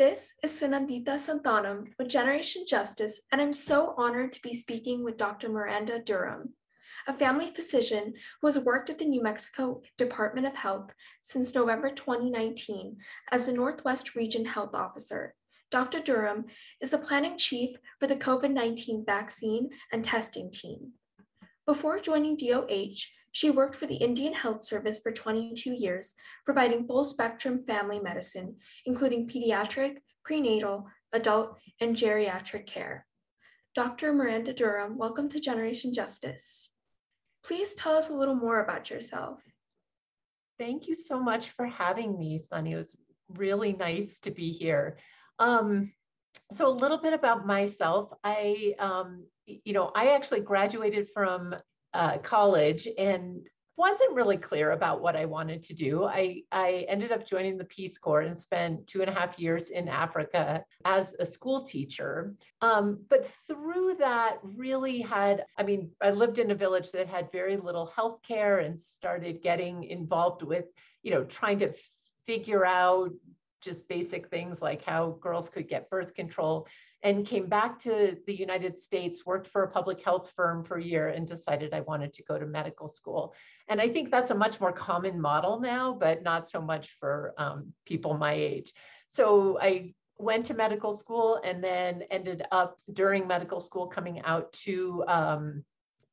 This is Sunandita Santanam with Generation Justice, and I'm so honored to be speaking with Dr. Miranda Durham, a family physician who has worked at the New Mexico Department of Health since November 2019 as the Northwest Region Health Officer. Dr. Durham is the planning chief for the COVID 19 vaccine and testing team. Before joining DOH, she worked for the Indian Health Service for 22 years, providing full spectrum family medicine, including pediatric, prenatal, adult, and geriatric care. Dr. Miranda Durham, welcome to Generation Justice. Please tell us a little more about yourself. Thank you so much for having me, Sunny. It was really nice to be here. Um, so a little bit about myself. I, um, you know, I actually graduated from uh, college and wasn't really clear about what I wanted to do. I, I ended up joining the Peace Corps and spent two and a half years in Africa as a school teacher. Um, but through that, really had, I mean, I lived in a village that had very little health care and started getting involved with, you know, trying to figure out just basic things like how girls could get birth control and came back to the United States, worked for a public health firm for a year, and decided I wanted to go to medical school. And I think that's a much more common model now, but not so much for um, people my age. So I went to medical school and then ended up during medical school coming out to um,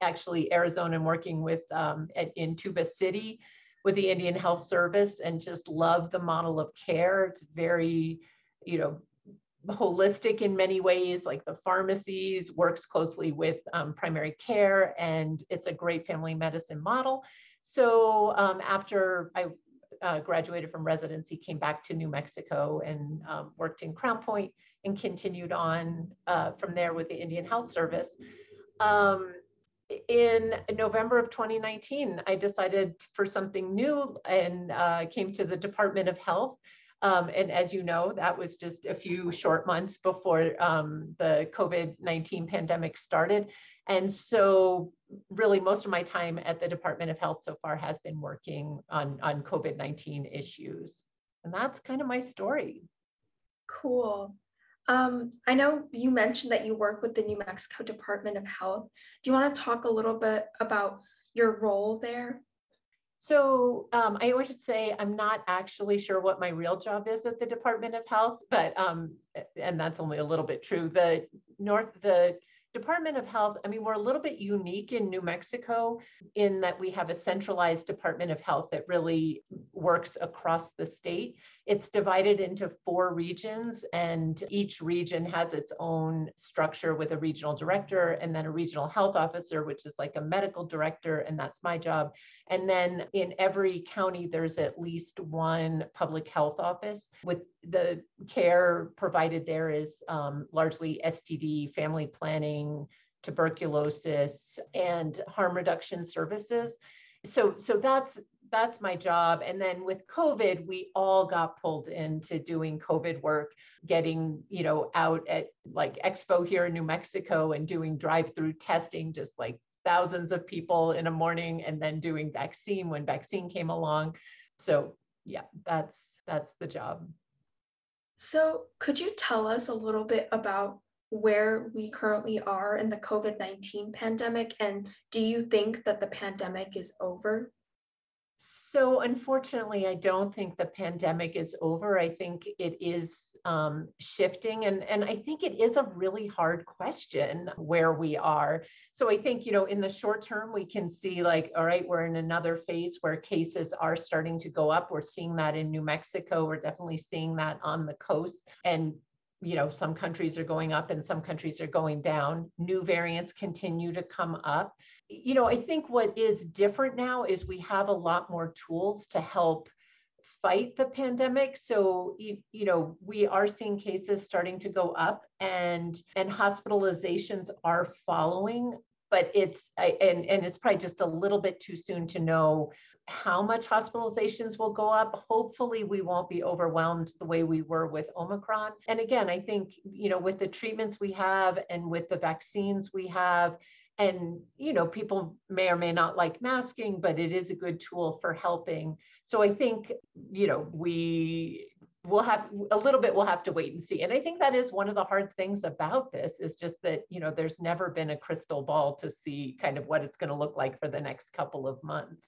actually Arizona and working with um, at, in Tuba City with the Indian Health Service and just love the model of care. It's very, you know, holistic in many ways, like the pharmacies, works closely with um, primary care, and it's a great family medicine model. So um, after I uh, graduated from residency, came back to New Mexico and um, worked in Crownpoint and continued on uh, from there with the Indian Health Service. Um, in November of 2019, I decided for something new and uh, came to the Department of Health um, and as you know, that was just a few short months before um, the COVID 19 pandemic started. And so, really, most of my time at the Department of Health so far has been working on, on COVID 19 issues. And that's kind of my story. Cool. Um, I know you mentioned that you work with the New Mexico Department of Health. Do you want to talk a little bit about your role there? So um, I always say I'm not actually sure what my real job is at the Department of Health, but um, and that's only a little bit true. The North, the Department of Health, I mean, we're a little bit unique in New Mexico in that we have a centralized Department of Health that really works across the state. It's divided into four regions, and each region has its own structure with a regional director and then a regional health officer, which is like a medical director, and that's my job. And then in every county, there's at least one public health office with the care provided there is um, largely STD, family planning, tuberculosis, and harm reduction services. So, so that's that's my job. And then with COVID, we all got pulled into doing COVID work, getting, you know, out at like Expo here in New Mexico and doing drive-through testing, just like thousands of people in a morning, and then doing vaccine when vaccine came along. So yeah, that's that's the job. So, could you tell us a little bit about where we currently are in the COVID 19 pandemic? And do you think that the pandemic is over? So, unfortunately, I don't think the pandemic is over. I think it is um, shifting. And, and I think it is a really hard question where we are. So I think, you know, in the short term, we can see like, all right, we're in another phase where cases are starting to go up. We're seeing that in New Mexico. We're definitely seeing that on the coast. And you know some countries are going up and some countries are going down new variants continue to come up you know i think what is different now is we have a lot more tools to help fight the pandemic. So, you, know, we are seeing cases starting to go up and, and hospitalizations are following but it's and and it's probably just a little bit too soon to know how much hospitalizations will go up hopefully we won't be overwhelmed the way we were with omicron and again i think you know with the treatments we have and with the vaccines we have and you know people may or may not like masking but it is a good tool for helping. So i think you know we will we'll have a little bit we'll have to wait and see. And i think that is one of the hard things about this is just that you know there's never been a crystal ball to see kind of what it's going to look like for the next couple of months.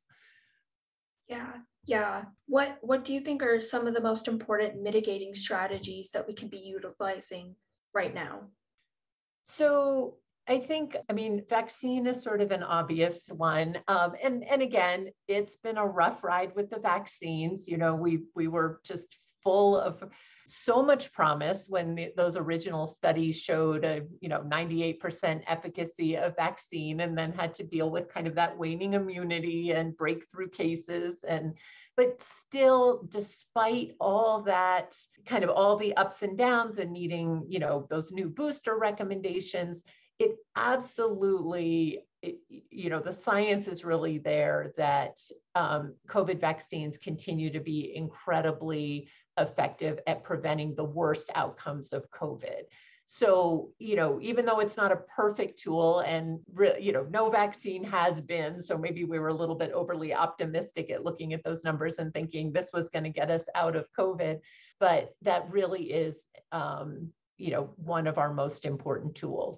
Yeah yeah. What what do you think are some of the most important mitigating strategies that we can be utilizing right now? So I think, I mean, vaccine is sort of an obvious one. Um, and, and again, it's been a rough ride with the vaccines. You know, we, we were just full of so much promise when the, those original studies showed a you know 98% efficacy of vaccine and then had to deal with kind of that waning immunity and breakthrough cases and but still despite all that kind of all the ups and downs and needing you know those new booster recommendations it absolutely it, you know the science is really there that um, covid vaccines continue to be incredibly effective at preventing the worst outcomes of covid. So you know even though it's not a perfect tool and re- you know no vaccine has been so maybe we were a little bit overly optimistic at looking at those numbers and thinking this was going to get us out of covid but that really is um, you know one of our most important tools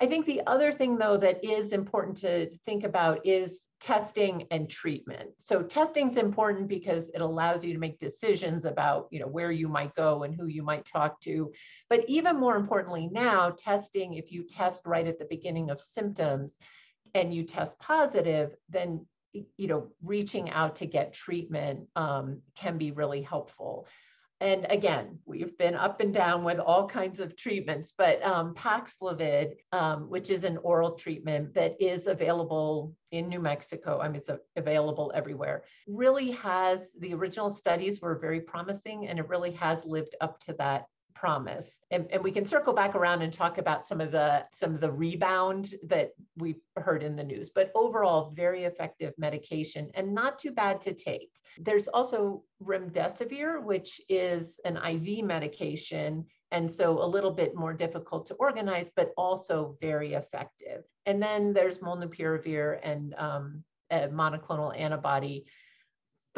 I think the other thing, though, that is important to think about is testing and treatment. So testing is important because it allows you to make decisions about, you know, where you might go and who you might talk to. But even more importantly now, testing, if you test right at the beginning of symptoms and you test positive, then you know, reaching out to get treatment um, can be really helpful and again, we've been up and down with all kinds of treatments, but um, Paxlovid, um, which is an oral treatment that is available in New Mexico, I mean, it's available everywhere, really has the original studies were very promising and it really has lived up to that promise and, and we can circle back around and talk about some of the some of the rebound that we've heard in the news but overall very effective medication and not too bad to take there's also remdesivir, which is an IV medication, and so a little bit more difficult to organize, but also very effective. And then there's molnupiravir and um, a monoclonal antibody.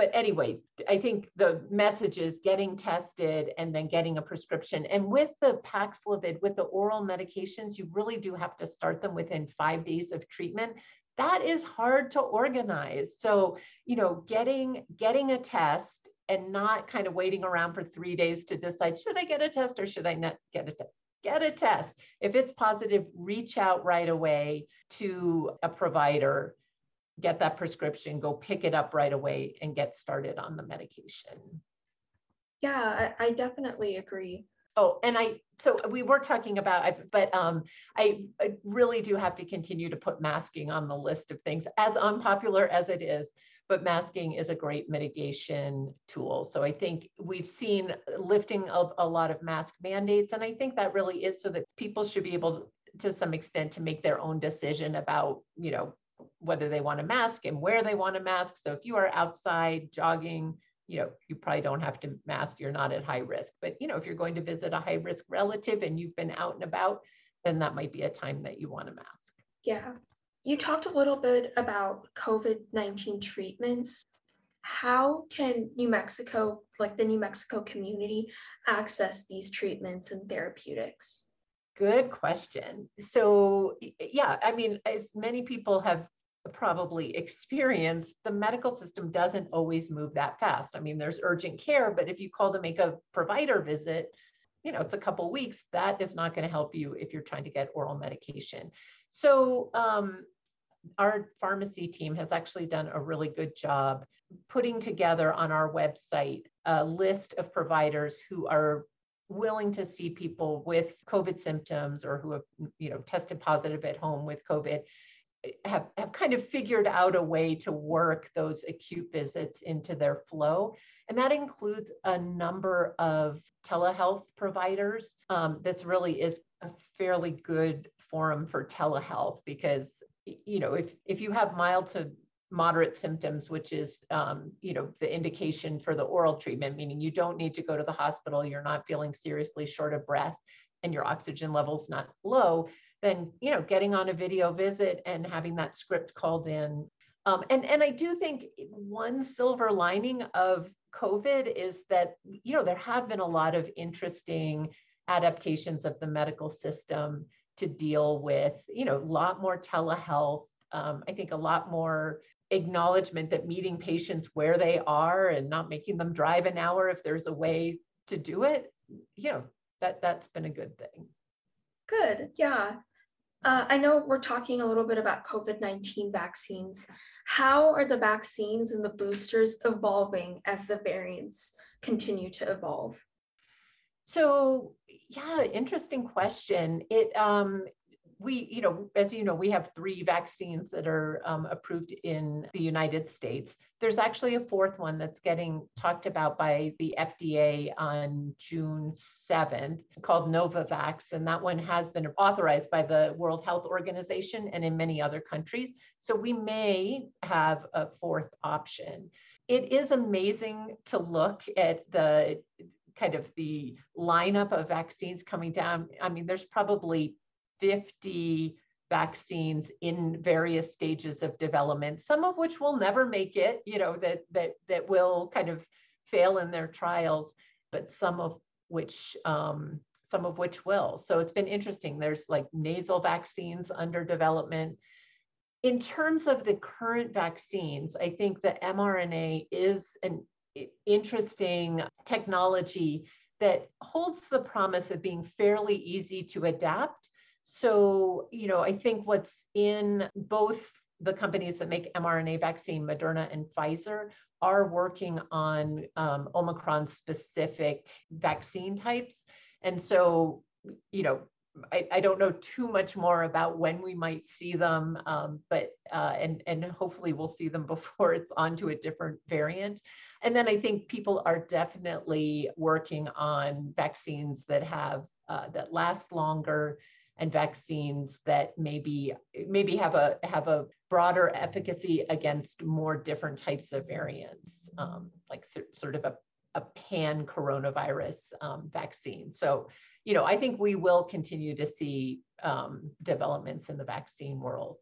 But anyway, I think the message is getting tested and then getting a prescription. And with the Paxlovid, with the oral medications, you really do have to start them within five days of treatment that is hard to organize. So, you know, getting getting a test and not kind of waiting around for 3 days to decide should I get a test or should I not get a test? Get a test. If it's positive, reach out right away to a provider, get that prescription, go pick it up right away and get started on the medication. Yeah, I, I definitely agree. Oh, and I, so we were talking about, but um, I, I really do have to continue to put masking on the list of things, as unpopular as it is but masking is a great mitigation tool. So I think we've seen lifting of a lot of mask mandates, and I think that really is so that people should be able to, to some extent to make their own decision about, you know, whether they want to mask and where they want to mask. So if you are outside jogging, you know, you probably don't have to mask, you're not at high risk. But, you know, if you're going to visit a high risk relative and you've been out and about, then that might be a time that you want to mask. Yeah. You talked a little bit about COVID 19 treatments. How can New Mexico, like the New Mexico community, access these treatments and therapeutics? Good question. So, yeah, I mean, as many people have probably experience, the medical system doesn't always move that fast. I mean, there's urgent care, but if you call to make a provider visit, you know, it's a couple weeks. That is not going to help you if you're trying to get oral medication. So, um, our pharmacy team has actually done a really good job putting together on our website a list of providers who are willing to see people with COVID symptoms or who have, you know, tested positive at home with COVID have, have kind of figured out a way to work those acute visits into their flow. And that includes a number of telehealth providers. Um, this really is a fairly good forum for telehealth because, you know, if, if you have mild to moderate symptoms, which is, um, you know, the indication for the oral treatment, meaning you don't need to go to the hospital, you're not feeling seriously short of breath, and your oxygen levels not low, then you know getting on a video visit and having that script called in um, and and i do think one silver lining of COVID is that, you know, there have been a lot of interesting adaptations of the medical system to deal with, you know, a lot more telehealth. Um, I think a lot more acknowledgement that meeting patients where they are and not making them drive an hour if there's a way to do it, you know, that that's been a good thing. Good. Yeah. Uh, I know we're talking a little bit about COVID 19 vaccines. How are the vaccines and the boosters evolving as the variants continue to evolve? So, yeah, interesting question. It um, we, you know, as you know, we have three vaccines that are um, approved in the United States. There's actually a fourth one that's getting talked about by the FDA on June 7th called Novavax. And that one has been authorized by the World Health Organization and in many other countries. So we may have a fourth option. It is amazing to look at the kind of the lineup of vaccines coming down. I mean, there's probably 50 vaccines in various stages of development, some of which will never make it, you know, that that that will kind of fail in their trials, but some of which um, some of which will. So it's been interesting. There's like nasal vaccines under development. In terms of the current vaccines, I think the mRNA is an interesting technology that holds the promise of being fairly easy to adapt so, you know, I think what's in both the companies that make mRNA vaccine, Moderna and Pfizer, are working on um, Omicron specific vaccine types. And so, you know, I, I, don't know too much more about when we might see them, um, but uh, and and hopefully we'll see them before it's onto a different variant. And then I think people are definitely working on vaccines that have uh, that last longer, and vaccines that maybe maybe have a have a broader efficacy against more different types of variants, um, like sort of a, a pan coronavirus um, vaccine. So, you know, I think we will continue to see um, developments in the vaccine world.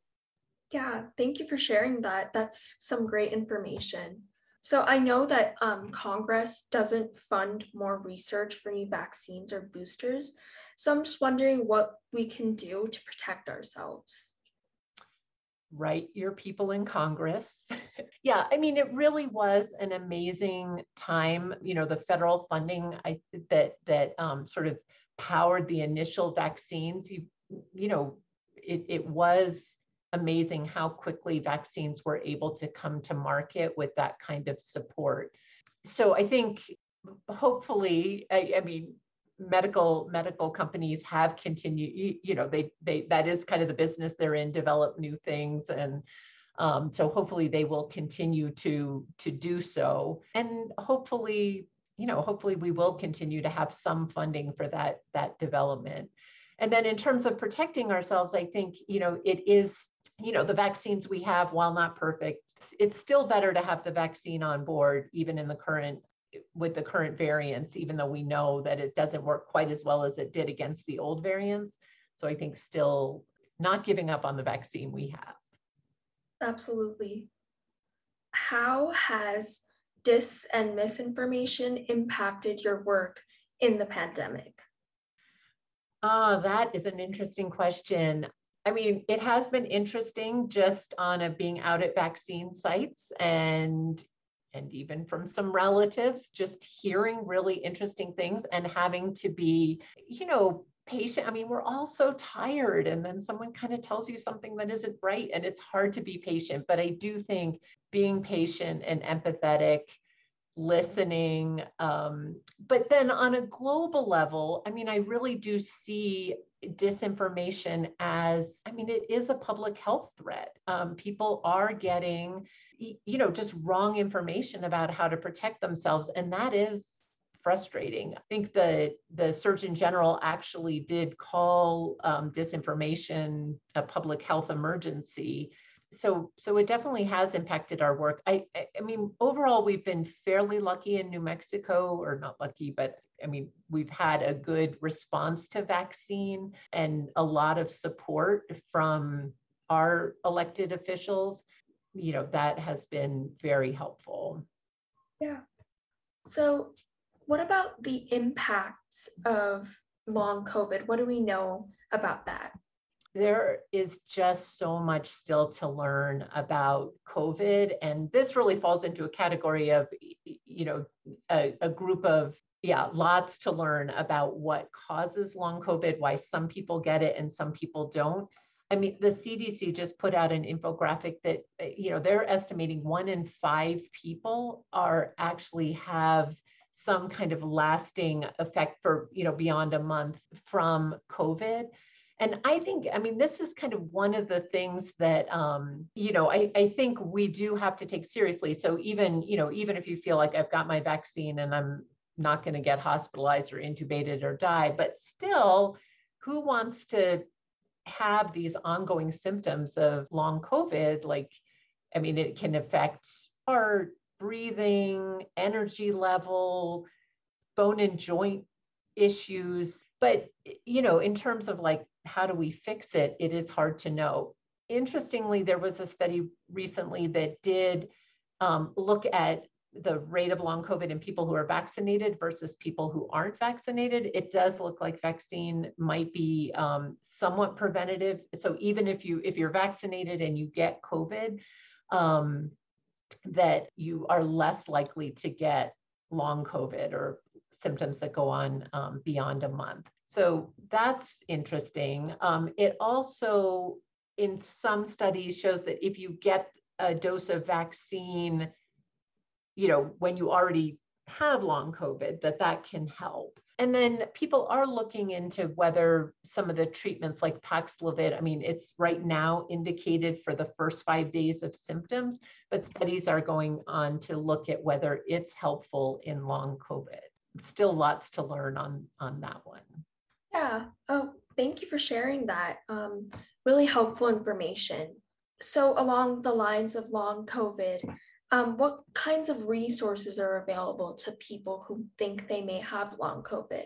Yeah, thank you for sharing that. That's some great information. So I know that um, Congress doesn't fund more research for new vaccines or boosters. So I'm just wondering what we can do to protect ourselves. Write your people in Congress. yeah, I mean, it really was an amazing time. You know, the federal funding I, that that um, sort of powered the initial vaccines. You, you know, it, it was amazing how quickly vaccines were able to come to market with that kind of support. So I think hopefully, I, I mean, medical medical companies have continued you, you, know they they that is kind of the business they're in develop new things and um, so hopefully they will continue to to do so and hopefully you know hopefully we will continue to have some funding for that that development and then in terms of protecting ourselves i think you know it is you know, the vaccines we have, while not perfect, it's still better to have the vaccine on board, even in the current with the current variants, even though we know that it doesn't work quite as well as it did against the old variants. So I think still not giving up on the vaccine we have. Absolutely. How has dis and misinformation impacted your work in the pandemic? Ah, that is an interesting question. I mean, it has been interesting just on a being out at vaccine sites and and even from some relatives, just hearing really interesting things and having to be, you know, patient. I mean, we're all so tired, and then someone kind of tells you something that isn't right, and it's hard to be patient. But I do think being patient and empathetic listening. Um, but then on a global level, I mean, I really do see disinformation as, I mean, it is a public health threat. Um, people are getting, you know, just wrong information about how to protect themselves. And that is frustrating. I think the, the Surgeon General actually did call um, disinformation a public health emergency so so it definitely has impacted our work I, I i mean overall we've been fairly lucky in new mexico or not lucky but i mean we've had a good response to vaccine and a lot of support from our elected officials you know that has been very helpful yeah So, what about the impacts of long COVID? What do we know about that? There is just so much still to learn about COVID. And this really falls into a category of, you know, a, a group of yeah, lots to learn about what causes long COVID, why some people get it and some people don't. I mean, the CDC just put out an infographic that, you know, they're estimating one in five people are actually have some kind of lasting effect for, you know, beyond a month from COVID. And I think, I mean, this is kind of one of the things that, um, you know, I, I think we do have to take seriously. So even, you know, even if you feel like I've got my vaccine and I'm not going to get hospitalized or intubated or die. But still, who wants to have these ongoing symptoms of long COVID? Like, I mean, it can affect heart, breathing, energy level, bone and joint issues. But, you know, in terms of like, how do we fix it? It is hard to know. Interestingly, there was a study recently that did um, look at the rate of long COVID in people who are vaccinated versus people who aren't vaccinated, it does look like vaccine might be um, somewhat preventative. So even if you if you're vaccinated and you get COVID, um, that you are less likely to get long COVID or symptoms that go on um, beyond a month. So that's interesting. Um, it also, in some studies, shows that if you get a dose of vaccine you know, when you already have long COVID, that that can help. And then people are looking into whether some of the treatments like Paxlovid, I mean, it's right now indicated for the first five days of symptoms, but studies are going on to look at whether it's helpful in long COVID. Still lots to learn on, on that one. Yeah. Oh, thank you for sharing that. Um, really helpful information. So, along the lines of long COVID, um, what kinds of resources are available to people who think they may have long COVID?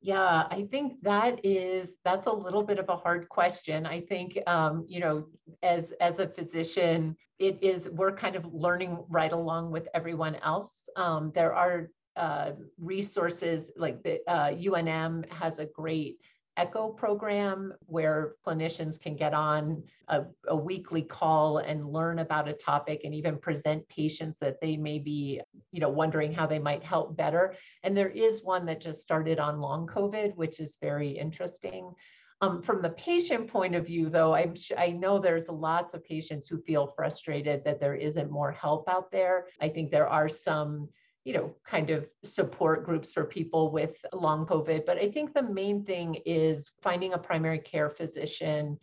Yeah, I think that is that's a little bit of a hard question. I think um, you know, as as a physician, it is we're kind of learning right along with everyone else. Um, there are uh, resources like the uh, UNM has a great ECHO program where clinicians can get on a, a, weekly call and learn about a topic and even present patients that they may be, you know, wondering how they might help better. And there is one that just started on long COVID, which is very interesting. Um, from the patient point of view, though, I'm I know there's lots of patients who feel frustrated that there isn't more help out there. I think there are some you know, kind of support groups for people with long COVID. But I think the main thing is finding a primary care physician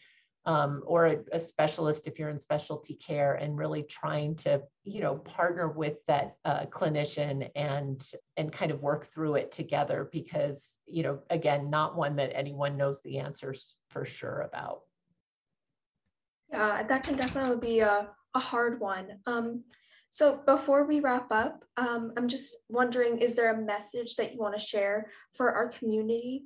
um, or a, a, specialist if you're in specialty care and really trying to, you know, partner with that uh, clinician and and kind of work through it together because, you know, again, not one that anyone knows the answers for sure about. Yeah, that can definitely be a, a hard one. Um, so before we wrap up, um, I'm just wondering, is there a message that you want to share for our community?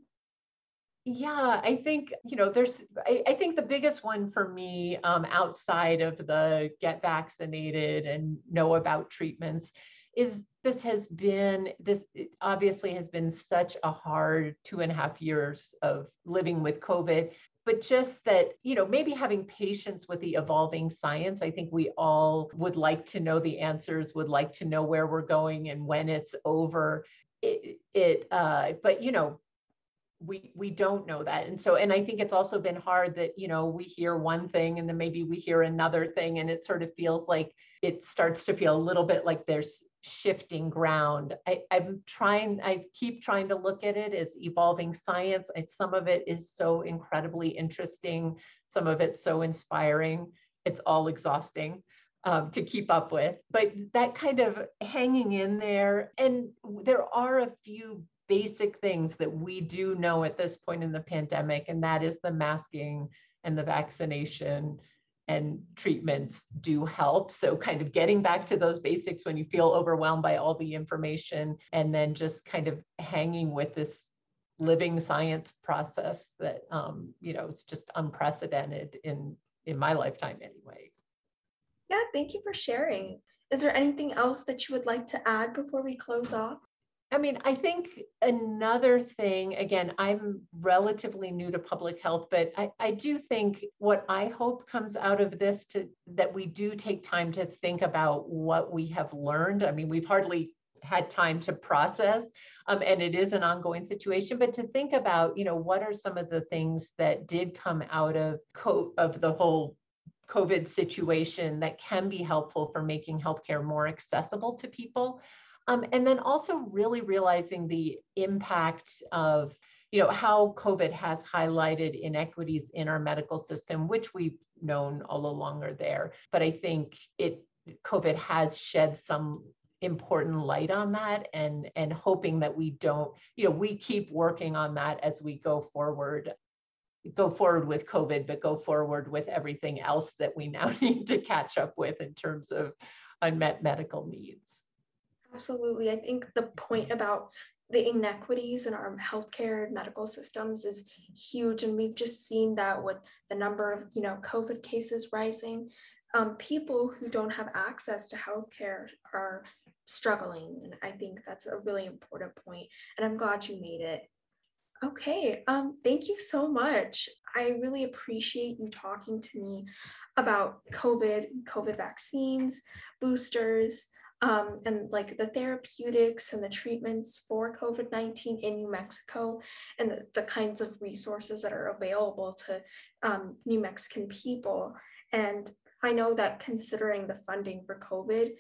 Yeah, I think, you know, there's, I, I think the biggest one for me um, outside of the get vaccinated and know about treatments is this has been, this obviously has been such a hard two and a half years of living with COVID but just that, you know, maybe having patience with the evolving science. I think we all would like to know the answers, would like to know where we're going and when it's over. It, it uh, but you know, we we don't know that and so and i think it's also been hard that you know we hear one thing and then maybe we hear another thing and it sort of feels like it starts to feel a little bit like there's shifting ground. I, am trying, I keep trying to look at it as evolving science. I, some of it is so incredibly interesting, some of it's so inspiring. It's all exhausting um, to keep up with, but that kind of hanging in there. And there are a few basic things that we do know at this point in the pandemic, and that is the masking and the vaccination and treatments do help. So, kind of getting back to those basics when you feel overwhelmed by all the information, and then just kind of hanging with this living science process that um, you know it's just unprecedented in in my lifetime anyway. Yeah, thank you for sharing. Is there anything else that you would like to add before we close off? I mean, I think another thing, again, I'm relatively new to public health, but I, I do think what I hope comes out of this to that we do take time to think about what we have learned. I mean, we've hardly had time to process um, and it is an ongoing situation but to think about you know what are some of the things that did come out of co- of the whole covid situation that can be helpful for making healthcare more accessible to people um, and then also really realizing the impact of you know how covid has highlighted inequities in our medical system which we've known all along are there. But i think it covid has shed some important light on that and and hoping that we don't you know we keep working on that as we go forward go forward with covid but go forward with everything else that we now need to catch up with in terms of unmet medical needs absolutely i think the point about the inequities in our healthcare medical systems is huge and we've just seen that with the number of you know covid cases rising um, people who don't have access to healthcare are struggling. And I think that's a really important point. And I'm glad you made it. Okay, um, thank you so much. I really appreciate you talking to me about COVID, COVID vaccines, boosters, um, and like the therapeutics and the treatments for COVID 19 in New Mexico and the, the, kinds of resources that are available to um, New Mexican people. And I know that considering the funding for COVID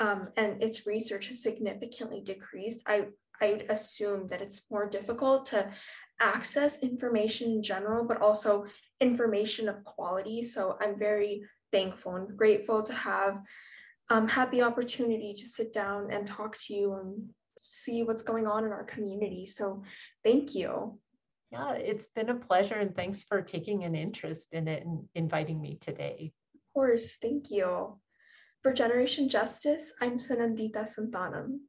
um, and its research has significantly decreased, I, I would assume that it's more difficult to access information in general, but also information of quality. So I'm very thankful and grateful to have um, had the opportunity to sit down and talk to you and see what's going on in our community. So thank you. Yeah, it's been a pleasure and thanks for taking an interest in it and inviting me today. Of course, thank you. For Generation Justice, I'm Sunandita Santanam.